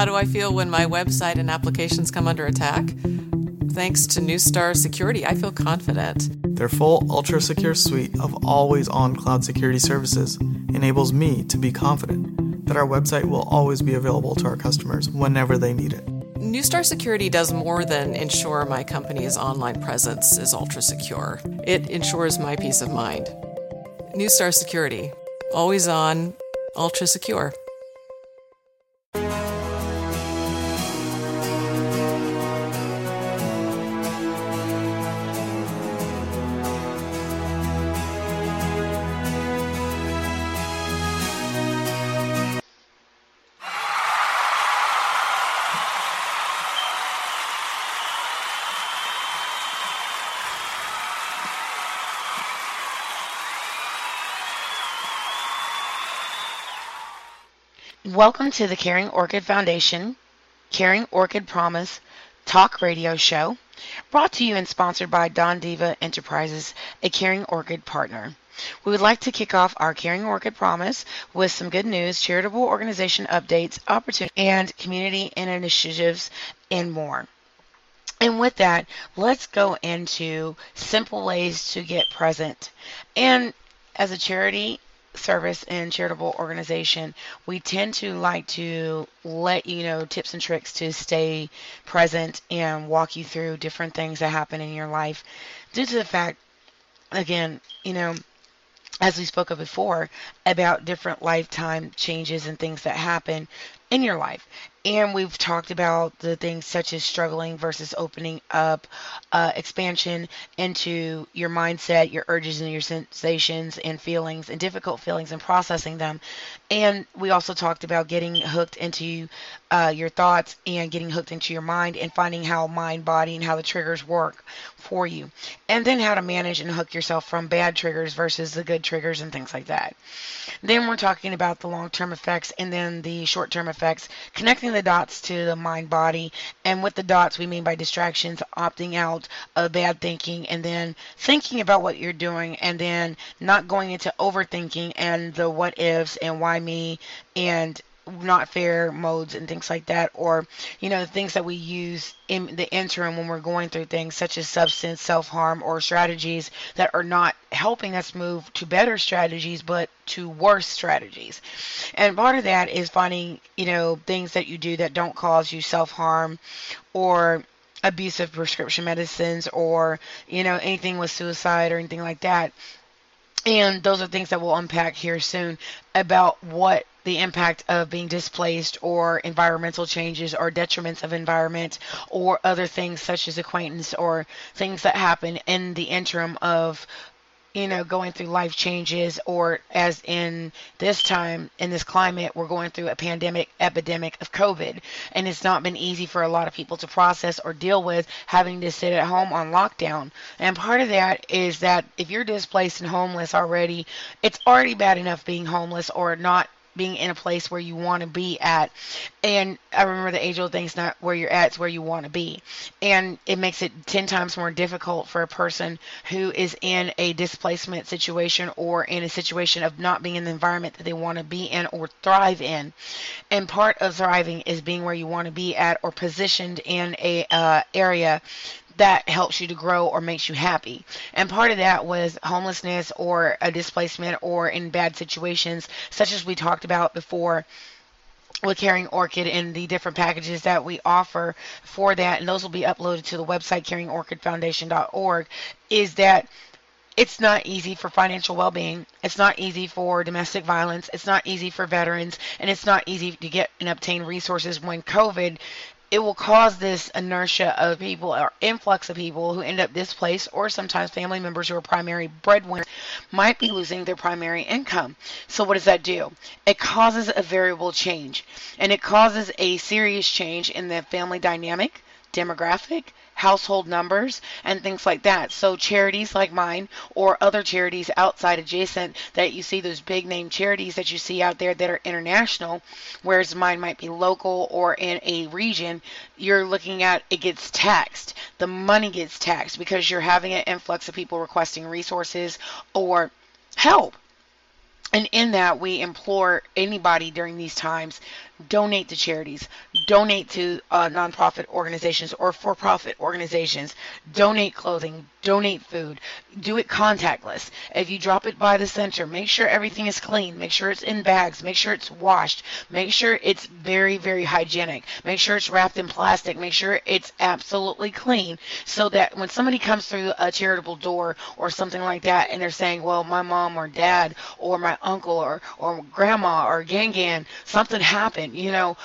How do I feel when my website and applications come under attack? Thanks to Neustar Security, I feel confident. Their full ultra secure suite of always on cloud security services enables me to be confident that our website will always be available to our customers whenever they need it. Neustar Security does more than ensure my company's online presence is ultra secure. It ensures my peace of mind. Neustar Security, always on, ultra secure. Welcome to the Caring Orchid Foundation, Caring Orchid Promise talk radio show, brought to you and sponsored by Don Diva Enterprises, a Caring Orchid partner. We would like to kick off our Caring Orchid Promise with some good news, charitable organization updates, opportunity, and community initiatives, and more. And with that, let's go into simple ways to get present. And as a charity service and charitable organization, we tend to like to let you know tips and tricks to stay present and walk you through different things that happen in your life due to the fact, again, you know, as we spoke of before, about different lifetime changes and things that happen in your life. And we've talked about the things such as struggling versus opening up, uh, expansion into your mindset, your urges and your sensations and feelings and difficult feelings and processing them. And we also talked about getting hooked into uh, your thoughts and getting hooked into your mind and finding how mind, body, and how the triggers work for you. And then how to manage and hook yourself from bad triggers versus the good triggers and things like that. Then we're talking about the long term effects and then the short term effects, connecting the dots to the mind body. And with the dots, we mean by distractions, opting out of bad thinking, and then thinking about what you're doing, and then not going into overthinking and the what ifs and why me and not fair modes and things like that, or you know things that we use in the interim when we're going through things such as substance, self harm, or strategies that are not helping us move to better strategies, but to worse strategies. And part of that is finding you know things that you do that don't cause you self harm, or abusive prescription medicines, or you know anything with suicide or anything like that. And those are things that we'll unpack here soon about what the impact of being displaced or environmental changes or detriments of environment or other things such as acquaintance or things that happen in the interim of you know going through life changes or as in this time in this climate we're going through a pandemic epidemic of covid. And it's not been easy for a lot of people to process or deal with having to sit at home on lockdown. And part of that is that if you're displaced and homeless already it's already bad enough being homeless or not being in a place where you want to be at. And I remember the age old thing's not where you're at, it's where you want to be. And it makes it 10 times more difficult for a person who is in a displacement situation or in a situation of not being in the environment that they want to be in or thrive in. And part of thriving is being where you want to be at or positioned in a uh, area that helps you to grow or makes you happy. And part of that was homelessness or a displacement or in bad situations, such as we talked about before with Caring Orchid and the different packages that we offer for that, and those will be uploaded to the website caringorchidfoundation.org, is that it's not easy for financial well-being. It's not easy for domestic violence. It's not easy for veterans, and it's not easy to get and obtain resources when COVID it will cause this inertia of people or influx of people who end up displaced or sometimes family members who are primary breadwinners might be losing their primary income. So what does that do? It causes a variable change and it causes a serious change in the family dynamic, demographic, household numbers and things like that. So charities like mine or other charities outside adjacent that you see those big name charities that you see out there that are international, whereas mine might be local or in a region, you're looking at it gets taxed. The money gets taxed because you're having an influx of people requesting resources or help. And in that, we implore anybody during these times donate to charities, donate to uh, nonprofit organizations or for profit organizations, donate clothing, donate food, do it contactless. If you drop it by the center, make sure everything is clean, make sure it's in bags, make sure it's washed, make sure it's very, very hygienic, make sure it's wrapped in plastic, make sure it's absolutely clean so that when somebody comes through a charitable door or something like that and they're saying, well, my mom or dad or my uncle or, or grandma or Gangan, something happened you know,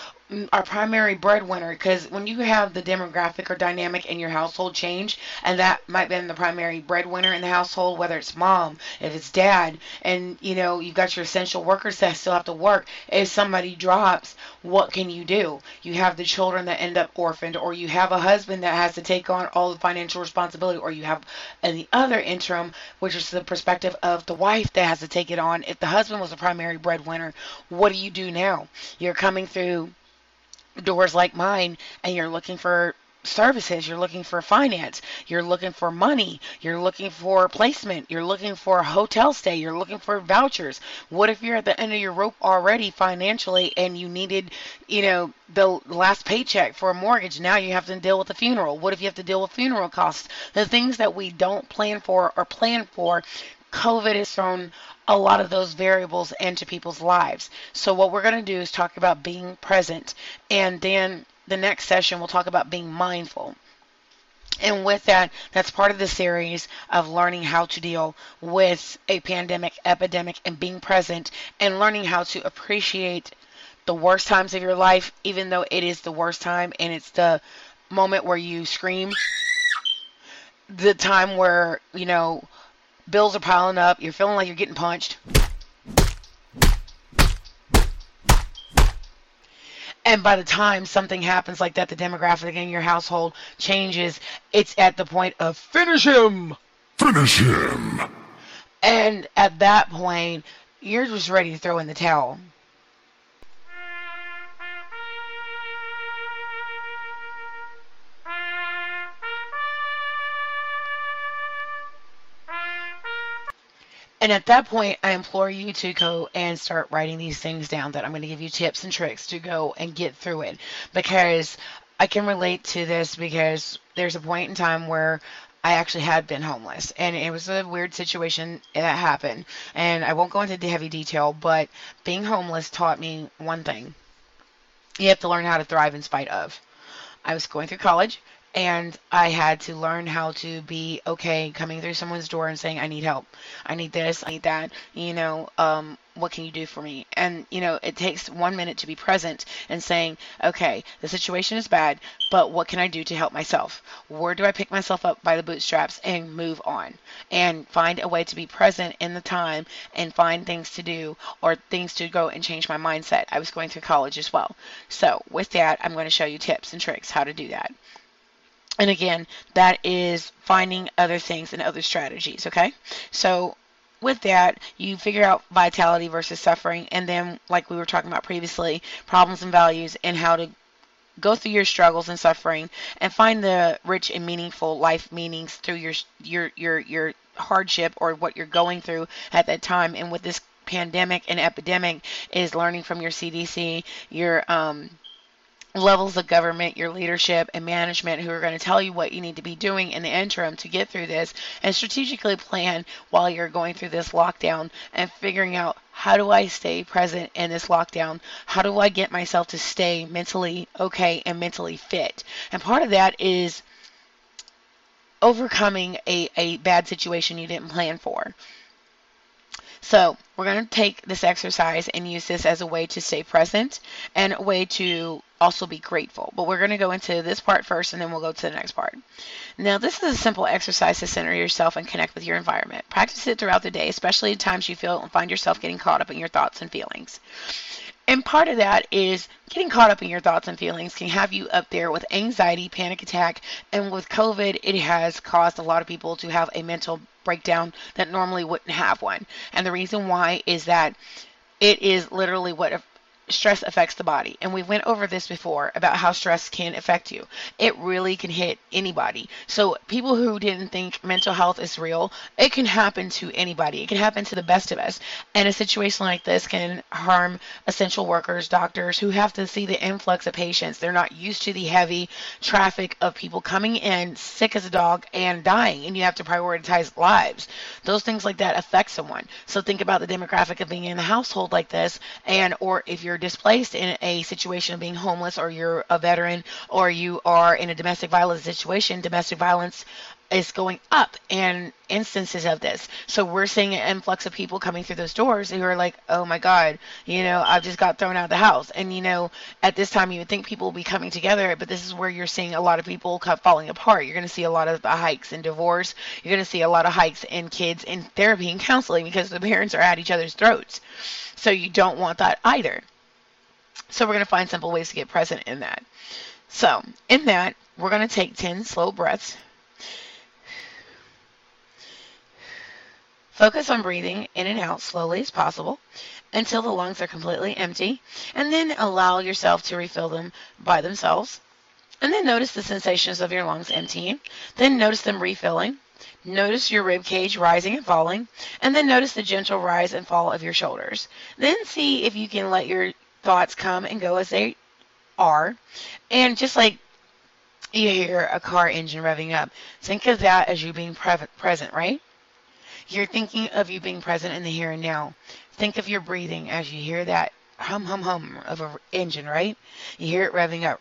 our primary breadwinner because when you have the demographic or dynamic in your household change and that might be the primary breadwinner in the household whether it's mom if it's dad and you know you've got your essential workers that still have to work if somebody drops what can you do? You have the children that end up orphaned or you have a husband that has to take on all the financial responsibility or you have in the other interim which is the perspective of the wife that has to take it on. If the husband was the primary breadwinner what do you do now? You're coming through doors like mine and you're looking for services, you're looking for finance, you're looking for money, you're looking for placement, you're looking for a hotel stay, you're looking for vouchers. What if you're at the end of your rope already financially and you needed, you know, the last paycheck for a mortgage? Now you have to deal with a funeral. What if you have to deal with funeral costs? The things that we don't plan for or plan for COVID has thrown a lot of those variables into people's lives. So, what we're going to do is talk about being present, and then the next session we'll talk about being mindful. And with that, that's part of the series of learning how to deal with a pandemic, epidemic, and being present, and learning how to appreciate the worst times of your life, even though it is the worst time and it's the moment where you scream, the time where, you know, bills are piling up, you're feeling like you're getting punched. And by the time something happens like that, the demographic in your household changes, it's at the point of finish him! Finish him! And at that point, you're just ready to throw in the towel. And at that point, I implore you to go and start writing these things down that I'm going to give you tips and tricks to go and get through it. Because I can relate to this because there's a point in time where I actually had been homeless, and it was a weird situation that happened. And I won't go into the heavy detail, but being homeless taught me one thing: you have to learn how to thrive in spite of. I was going through college, and I had to learn how to be okay coming through someone's door and saying, I need help. I need this, I need that. You know, um, what can you do for me? And, you know, it takes one minute to be present and saying, okay, the situation is bad, but what can I do to help myself? Where do I pick myself up by the bootstraps and move on? And find a way to be present in the time and find things to do or things to go and change my mindset. I was going through college as well. So, with that, I'm going to show you tips and tricks how to do that. And again, that is finding other things and other strategies, okay? So with that, you figure out vitality versus suffering, and then, like we were talking about previously, problems and values, and how to go through your struggles and suffering, and find the rich and meaningful life meanings through your your your your hardship or what you're going through at that time. And with this pandemic and epidemic, is learning from your CDC, your um, levels of government, your leadership and management who are going to tell you what you need to be doing in the interim to get through this and strategically plan while you're going through this lockdown and figuring out how do I stay present in this lockdown? How do I get myself to stay mentally okay and mentally fit? And part of that is overcoming a, a bad situation you didn't plan for. So we're going to take this exercise and use this as a way to stay present and a way to also be grateful. But we're going to go into this part first and then we'll go to the next part. Now, this is a simple exercise to center yourself and connect with your environment. Practice it throughout the day, especially at times you feel and find yourself getting caught up in your thoughts and feelings. And part of that is getting caught up in your thoughts and feelings can have you up there with anxiety, panic attack, and with COVID, it has caused a lot of people to have a mental breakdown that normally wouldn't have one. And the reason why is that it is literally what stress affects the body. And we went over this before about how stress can affect you. It really can hit anybody. So, people who didn't think mental health is real, it can happen to anybody. It can happen to the best of us. And a situation like this can harm essential workers, doctors who have to see the influx of patients. They're not used to the heavy traffic of people coming in sick as a dog and dying, and you have to prioritize lives. Those things like that affect someone. So, think about the demographic of being in a household like this, and or if you're you're displaced in a situation of being homeless or you're a veteran or you are in a domestic violence situation, domestic violence is going up in instances of this. So we're seeing an influx of people coming through those doors who are like, oh my God, you know, I've just got thrown out of the house. And, you know, at this time you would think people will be coming together, but this is where you're seeing a lot of people falling apart. You're going to see a lot of uh, hikes in divorce. You're going to see a lot of hikes in kids in therapy and counseling because the parents are at each other's throats. So you don't want that either. So we're going to find simple ways to get present in that. So in that, we're going to take 10 slow breaths. Focus on breathing in and out slowly as possible until the lungs are completely empty, and then allow yourself to refill them by themselves. And then notice the sensations of your lungs emptying. Then notice them refilling. Notice your rib cage rising and falling, and then notice the gentle rise and fall of your shoulders. Then see if you can let your thoughts come and go as they are. And just like you hear a car engine revving up, think of that as you being pre- present, right? You're thinking of you being present in the here and now. Think of your breathing as you hear that hum hum hum of an engine, right? You hear it revving up.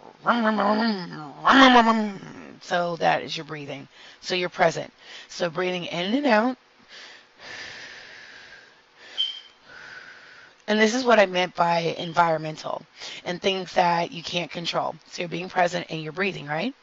So that is your breathing. So you're present. So breathing in and out And this is what I meant by environmental and things that you can't control. So you're being present and you're breathing, right?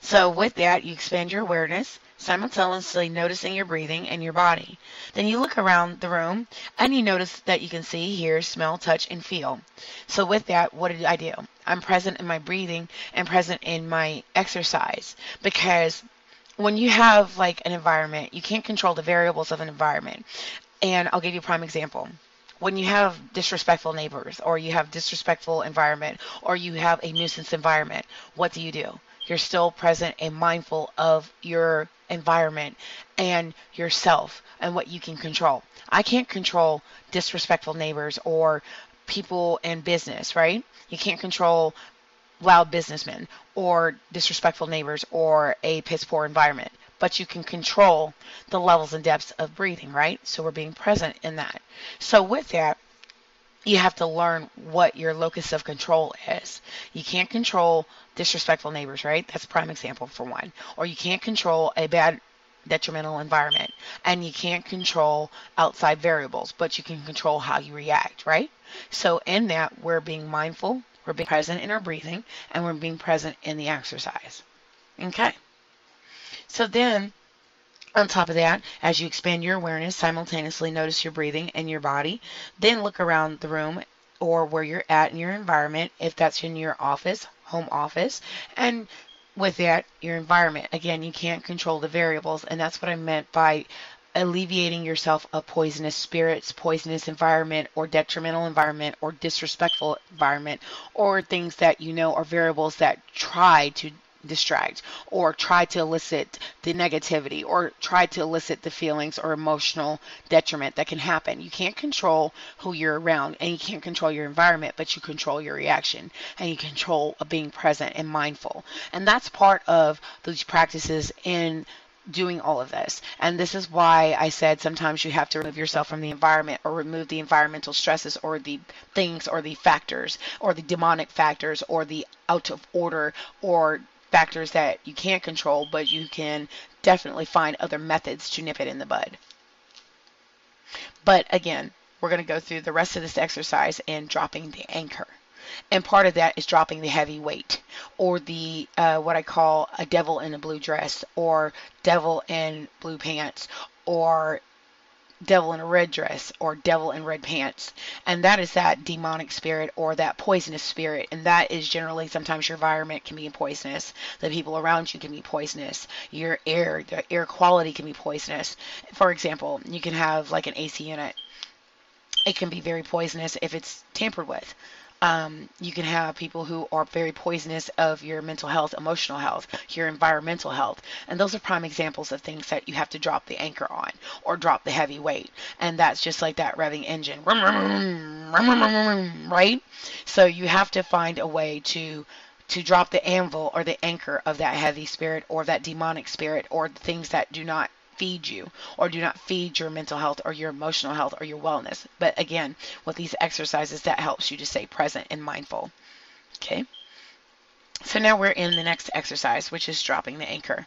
So with that, you expand your awareness, simultaneously noticing your breathing and your body. Then you look around the room and you notice that you can see, hear, smell, touch, and feel. So with that, what did I do? I'm present in my breathing and present in my exercise because when you have like an environment, you can't control the variables of an environment. And I'll give you a prime example. When you have disrespectful neighbors, or you have disrespectful environment, or you have a nuisance environment, what do you do? You're still present and mindful of your environment and yourself and what you can control. I can't control disrespectful neighbors or people in business, right? You can't control loud businessmen or disrespectful neighbors or a piss poor environment but you can control the levels and depths of breathing, right? So we're being present in that. So with that, you have to learn what your locus of control is. You can't control disrespectful neighbors, right? That's a prime example for one. Or you can't control a bad detrimental environment. And you can't control outside variables, but you can control how you react, right? So in that, we're being mindful, we're being present in our breathing, and we're being present in the exercise. Okay. So then, on top of that, as you expand your awareness, simultaneously notice your breathing and your body. Then look around the room or where you're at in your environment, if that's in your office, home office, and with that, your environment. Again, you can't control the variables, and that's what I meant by alleviating yourself of poisonous spirits, poisonous environment, or detrimental environment, or disrespectful environment, or things that you know are variables that try to distract or try to elicit the negativity or try to elicit the feelings or emotional detriment that can happen. You can't control who you're around and you can't control your environment, but you control your reaction and you control being present and mindful. And that's part of these practices in doing all of this. And this is why I said sometimes you have to remove yourself from the environment or remove the environmental stresses or the things or the factors or the demonic factors or the out of order or factors that you can't control, but you can definitely find other methods to nip it in the bud. But again, we're going to go through the rest of this exercise in dropping the anchor. And part of that is dropping the heavy weight or the uh, what I call a devil in a blue dress or devil in blue pants or devil in a red dress or devil in red pants. And that is that demonic spirit or that poisonous spirit. And that is generally sometimes your environment can be poisonous. The people around you can be poisonous. Your air, the air quality can be poisonous. For example, you can have like an AC unit. It can be very poisonous if it's tampered with. Um, you can have people who are very poisonous of your mental health, emotional health, your environmental health. And those are prime examples of things that you have to drop the anchor on or drop the heavy weight. And that's just like that revving engine, right? So you have to find a way to to drop the anvil or the anchor of that heavy spirit or that demonic spirit or things that do not feed you or do not feed your mental health or your emotional health or your wellness. But again, with these exercises, that helps you to stay present and mindful. Okay. So now we're in the next exercise, which is dropping the anchor.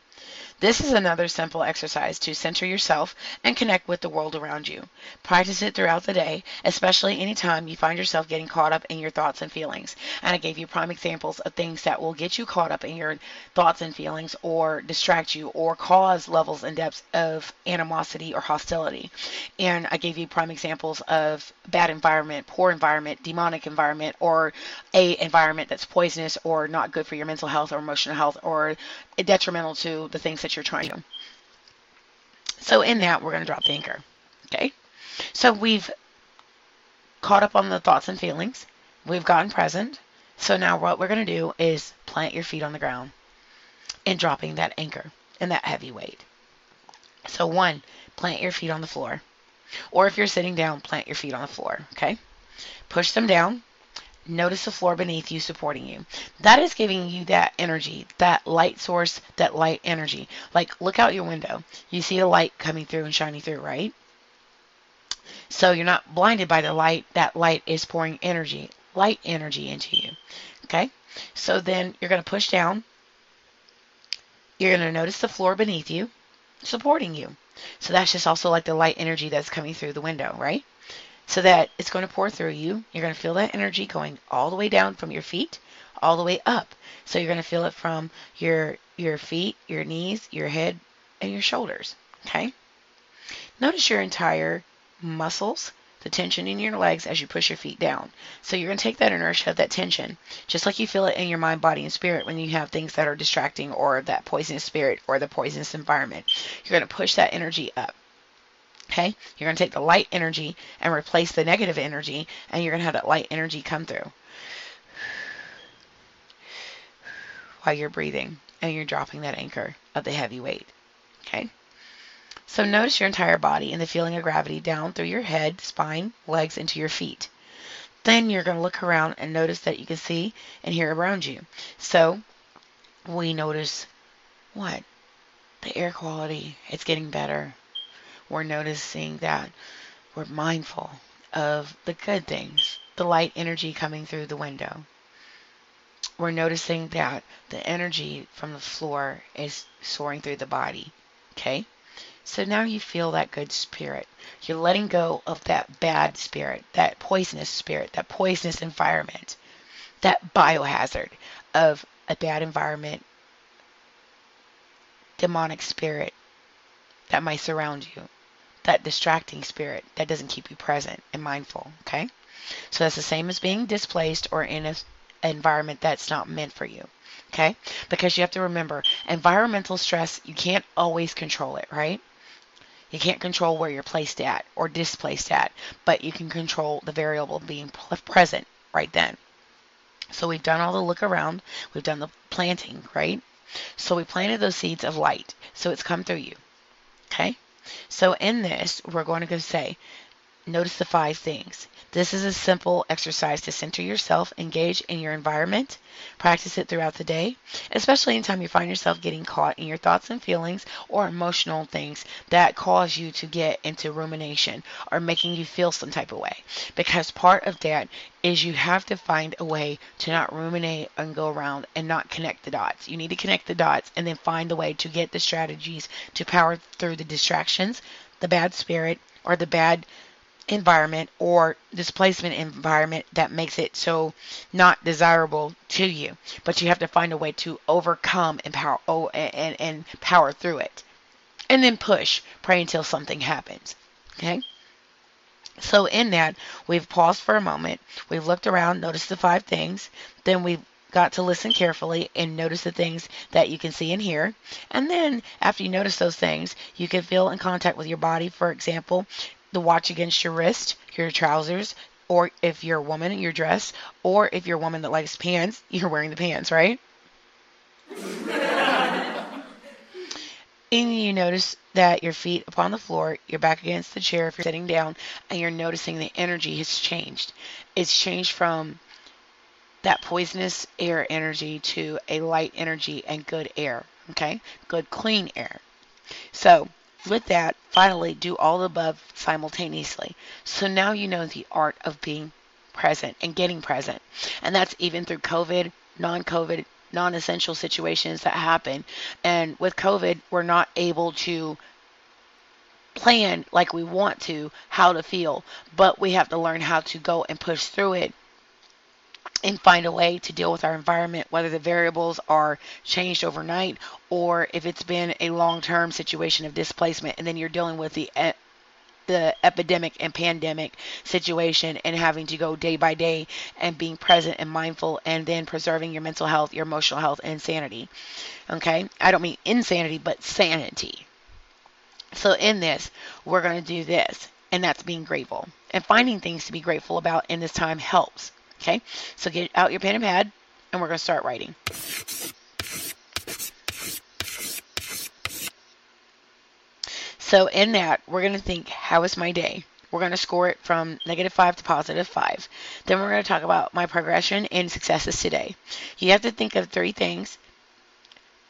This is another simple exercise to center yourself and connect with the world around you. Practice it throughout the day, especially any time you find yourself getting caught up in your thoughts and feelings. And I gave you prime examples of things that will get you caught up in your thoughts and feelings or distract you or cause levels and depths of animosity or hostility. And I gave you prime examples of bad environment, poor environment, demonic environment, or a environment that's poisonous or not good for your mental health or emotional health or detrimental to the things that you're trying to. So in that, we're going to drop the anchor. Okay. So we've caught up on the thoughts and feelings. We've gotten present. So now what we're going to do is plant your feet on the ground and dropping that anchor and that heavy weight. So one, plant your feet on the floor. Or if you're sitting down, plant your feet on the floor. Okay. Push them down Notice the floor beneath you supporting you. That is giving you that energy, that light source, that light energy. Like, look out your window. You see the light coming through and shining through, right? So you're not blinded by the light. That light is pouring energy, light energy into you. Okay? So then you're going to push down. You're going to notice the floor beneath you supporting you. So that's just also like the light energy that's coming through the window, right? So that it's going to pour through you. You're going to feel that energy going all the way down from your feet all the way up. So you're going to feel it from your your feet, your knees, your head, and your shoulders. Okay? Notice your entire muscles, the tension in your legs as you push your feet down. So you're going to take that inertia, that tension, just like you feel it in your mind, body, and spirit when you have things that are distracting or that poisonous spirit or the poisonous environment. You're going to push that energy up. Okay? You're going to take the light energy and replace the negative energy, and you're going to have that light energy come through while you're breathing and you're dropping that anchor of the heavy weight. Okay? So notice your entire body and the feeling of gravity down through your head, spine, legs, into your feet. Then you're going to look around and notice that you can see and hear around you. So we notice what? The air quality. It's getting better we're noticing that we're mindful of the good things, the light energy coming through the window. We're noticing that the energy from the floor is soaring through the body. Okay? So now you feel that good spirit. You're letting go of that bad spirit, that poisonous spirit, that poisonous environment, that biohazard of a bad environment, demonic spirit that might surround you that distracting spirit that doesn't keep you present and mindful. Okay? So that's the same as being displaced or in an environment that's not meant for you. Okay? Because you have to remember, environmental stress, you can't always control it, right? You can't control where you're placed at or displaced at, but you can control the variable being present right then. So we've done all the look around, we've done the planting, right? So we planted those seeds of light. So it's come through you. Okay? So in this, we're going to go say, notice the five things. This is a simple exercise to center yourself, engage in your environment, practice it throughout the day, especially anytime you find yourself getting caught in your thoughts and feelings or emotional things that cause you to get into rumination or making you feel some type of way. Because part of that is you have to find a way to not ruminate and go around and not connect the dots. You need to connect the dots and then find a way to get the strategies to power through the distractions, the bad spirit, or the bad environment or displacement environment that makes it so not desirable to you. But you have to find a way to overcome and power oh, and, and power through it. And then push, pray until something happens. Okay? So in that, we've paused for a moment, we've looked around, noticed the five things, then we've got to listen carefully and notice the things that you can see and hear. And then after you notice those things, you can feel in contact with your body. For example, the watch against your wrist, your trousers, or if you're a woman, your dress, or if you're a woman that likes pants, you're wearing the pants, right? and you notice that your feet upon the floor, your back against the chair if you're sitting down, and you're noticing the energy has changed. It's changed from that poisonous air energy to a light energy and good air. Okay? Good clean air. So with that, finally do all the above simultaneously. So now you know the art of being present and getting present. And that's even through COVID, non COVID, non essential situations that happen. And with COVID, we're not able to plan like we want to how to feel, but we have to learn how to go and push through it and find a way to deal with our environment, whether the variables are changed overnight or if it's been a long-term situation of displacement, and then you're dealing with the the epidemic and pandemic situation and having to go day by day and being present and mindful and then preserving your mental health, your emotional health, and sanity. Okay? I don't mean insanity, but sanity. So, in this, we're going to do this, and that's being grateful. And finding things to be grateful about in this time helps. Okay, so get out your pen and pad, and we're going to start writing. So in that, we're going to think, how was my day? We're going to score it from negative 5 to positive 5. Then we're going to talk about my progression and successes today. You have to think of three things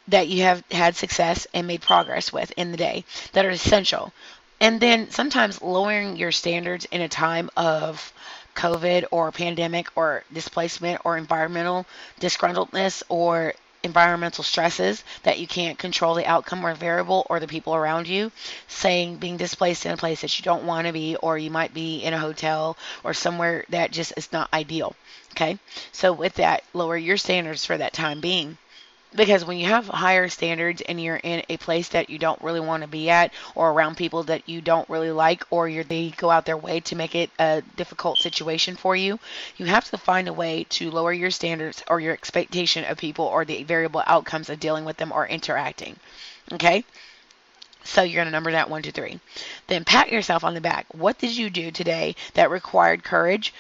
that you have had success and made progress with in the day that are essential. And then sometimes lowering your standards in a time of COVID or pandemic or displacement or environmental disgruntledness or environmental stresses that you can't control the outcome or variable or the people around you, saying being displaced in a place that you don't want to be, or you might be in a hotel or somewhere that just is not ideal. Okay, so with that, lower your standards for that time being because when you have higher standards and you're in a place that you don't really want to be at or around people that you don't really like or they go out their way to make it a difficult situation for you you have to find a way to lower your standards or your expectation of people or the variable outcomes of dealing with them or interacting okay so you're going to number that one, two, three. Then pat yourself on the back. What did you do today that required courage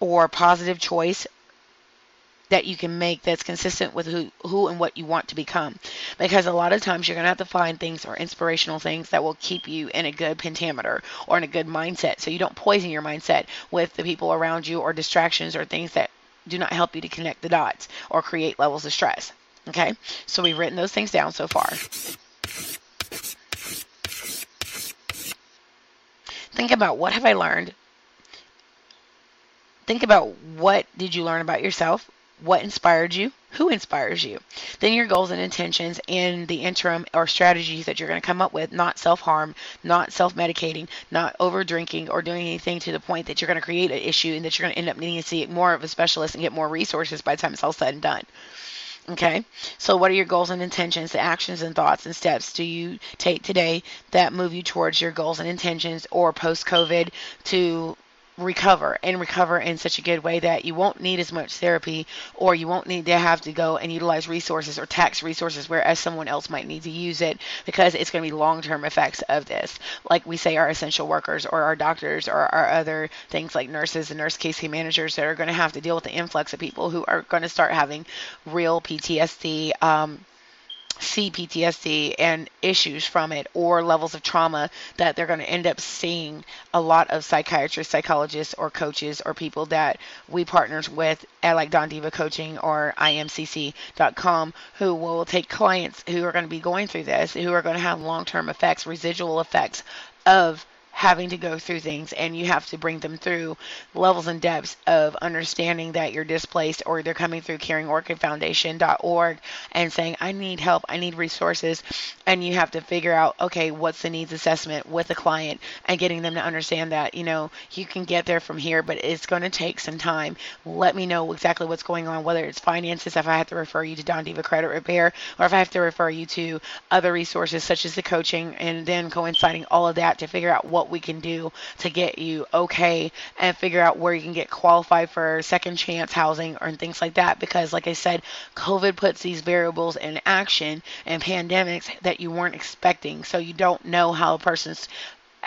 or positive choice that you can make that's consistent with who, who and what you want to become. Because a lot of times you're going to have to find things or inspirational things that will keep you in a good pentameter or in a good mindset. So you don't poison your mindset with the people around you or distractions or things that do not help you to connect the dots or create levels of stress. Okay? So we've written those things down so far. Think about what have I learned? Think about what did you learn about yourself? What inspired you, who inspires you, then your goals and intentions in the interim or strategies that you're going to come up with, not self harm, not self medicating, not over drinking or doing anything to the point that you're going to create an issue and that you're going to end up needing to see more of a specialist and get more resources by the time it's all said and done. Okay, so what are your goals and intentions, the actions and thoughts and steps do you take today that move you towards your goals and intentions or post COVID to recover and recover in such a good way that you won't need as much therapy or you won't need to have to go and utilize resources or tax resources whereas someone else might need to use it because it's going to be long-term effects of this. Like we say our essential workers or our doctors or our other things like nurses and nurse case managers that are going to have to deal with the influx of people who are going to start having real PTSD um, see PTSD and issues from it or levels of trauma that they're going to end up seeing a lot of psychiatrists, psychologists, or coaches or people that we partners with at like Don Diva Coaching or IMCC.com who will take clients who are going to be going through this, who are going to have long term effects, residual effects of having to go through things and you have to bring them through levels and depths of understanding that you're displaced or they're coming through caringorchidfoundation.org and saying i need help i need resources and you have to figure out okay what's the needs assessment with the client and getting them to understand that you know you can get there from here but it's going to take some time. Let me know exactly what's going on whether it's finances if i have to refer you to don diva credit repair or if i have to refer you to other resources such as the coaching and then coinciding all of that to figure out what we can do to get you okay and figure out where you can get qualified for second chance housing or things like that. Because, like I said, COVID puts these variables in action and pandemics that you weren't expecting. So you don't know how a person's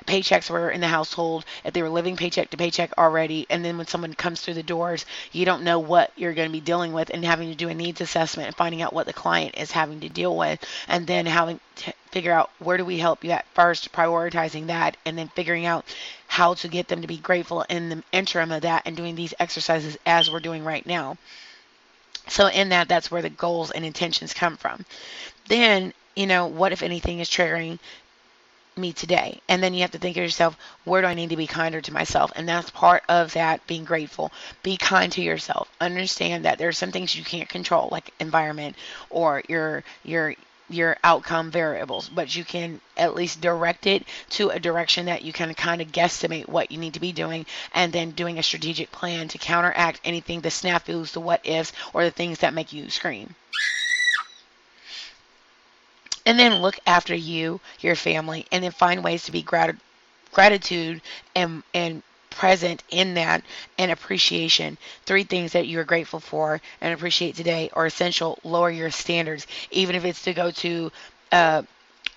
paychecks were in the household, if they were living paycheck to paycheck already, and then when someone comes through the doors, you don't know what you're going to be dealing with and having to do a needs assessment and finding out what the client is having to deal with, and then having to figure out where do we help you at first, prioritizing that, and then figuring out how to get them to be grateful in the interim of that and doing these exercises as we're doing right now. So in that, that's where the goals and intentions come from. Then, you know, what if anything is triggering me today. And then you have to think of yourself, where do I need to be kinder to myself? And that's part of that being grateful. Be kind to yourself. Understand that there's some things you can't control, like environment or your your your outcome variables, but you can at least direct it to a direction that you can kind of guesstimate what you need to be doing and then doing a strategic plan to counteract anything the snafus, the what ifs, or the things that make you scream and then look after you, your family, and then find ways to be grat- gratitude and and present in that and appreciation. Three things that you are grateful for and appreciate today are essential. Lower your standards, even if it's to go to uh,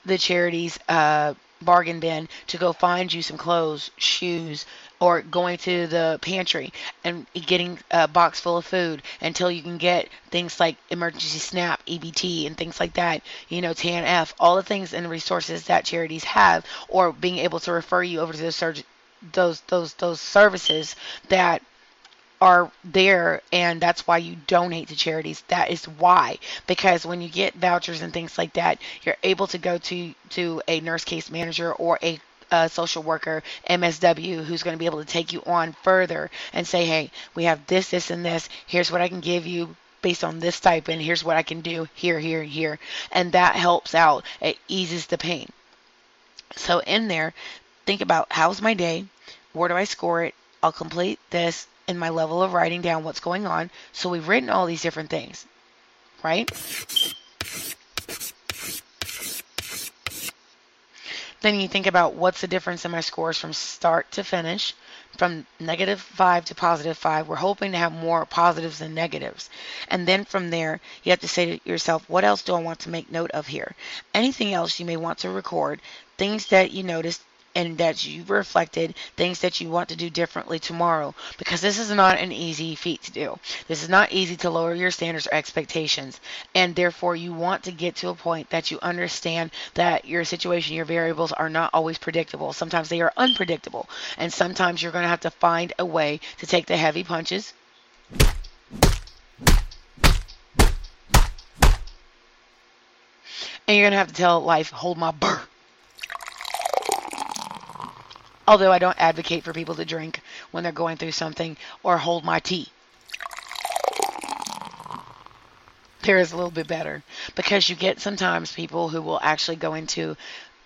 the charities uh, bargain bin to go find you some clothes, shoes, or going to the pantry and getting a box full of food until you can get things like emergency snap ebt and things like that you know tanf all the things and resources that charities have or being able to refer you over to those those those those services that are there and that's why you donate to charities that is why because when you get vouchers and things like that you're able to go to to a nurse case manager or a a social worker, MSW, who's going to be able to take you on further and say, hey, we have this, this, and this. Here's what I can give you based on this type, and Here's what I can do here, here, and here. And that helps out. It eases the pain. So in there, think about how's my day? Where do I score it? I'll complete this in my level of writing down what's going on. So we've written all these different things, right? Then you think about what's the difference in my scores from start to finish, from negative five to positive five. We're hoping to have more positives than negatives. And then from there, you have to say to yourself, what else do I want to make note of here? Anything else you may want to record, things that you noticed and that you've reflected things that you want to do differently tomorrow because this is not an easy feat to do. This is not easy to lower your standards or expectations. And therefore, you want to get to a point that you understand that your situation, your variables are not always predictable. Sometimes they are unpredictable. And sometimes you're going to have to find a way to take the heavy punches. And you're going to have to tell life, hold my burr Although I don't advocate for people to drink when they're going through something or hold my tea. There is a little bit better because you get sometimes people who will actually go into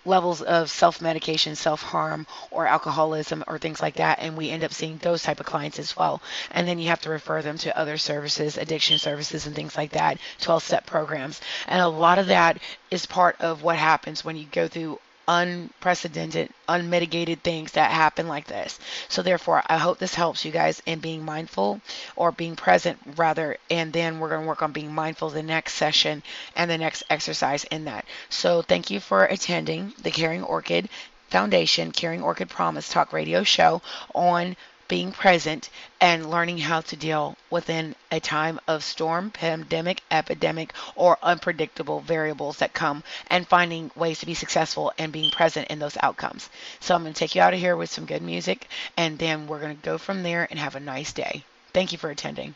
levels of self-medication, self-harm, or alcoholism, or things like that, and we end up seeing those type of clients as well. And then you have to refer them to other services, addiction services, and things like that, 12-step programs. And a lot of that is part of what happens when you go through unprecedented, unmitigated things that happen like this. So, therefore, I hope this helps you guys in being mindful or being present, rather. And then we're going to work on being mindful the next session and the next exercise in that. So, thank you for attending the Caring Orchid Foundation Caring Orchid Promise Talk radio show on being present and learning how to deal within a time of storm, pandemic, epidemic, or unpredictable variables that come and finding ways to be successful and being present in those outcomes. So I'm going to take you out of here with some good music and then we're going to go from there and have a nice day. Thank you for attending.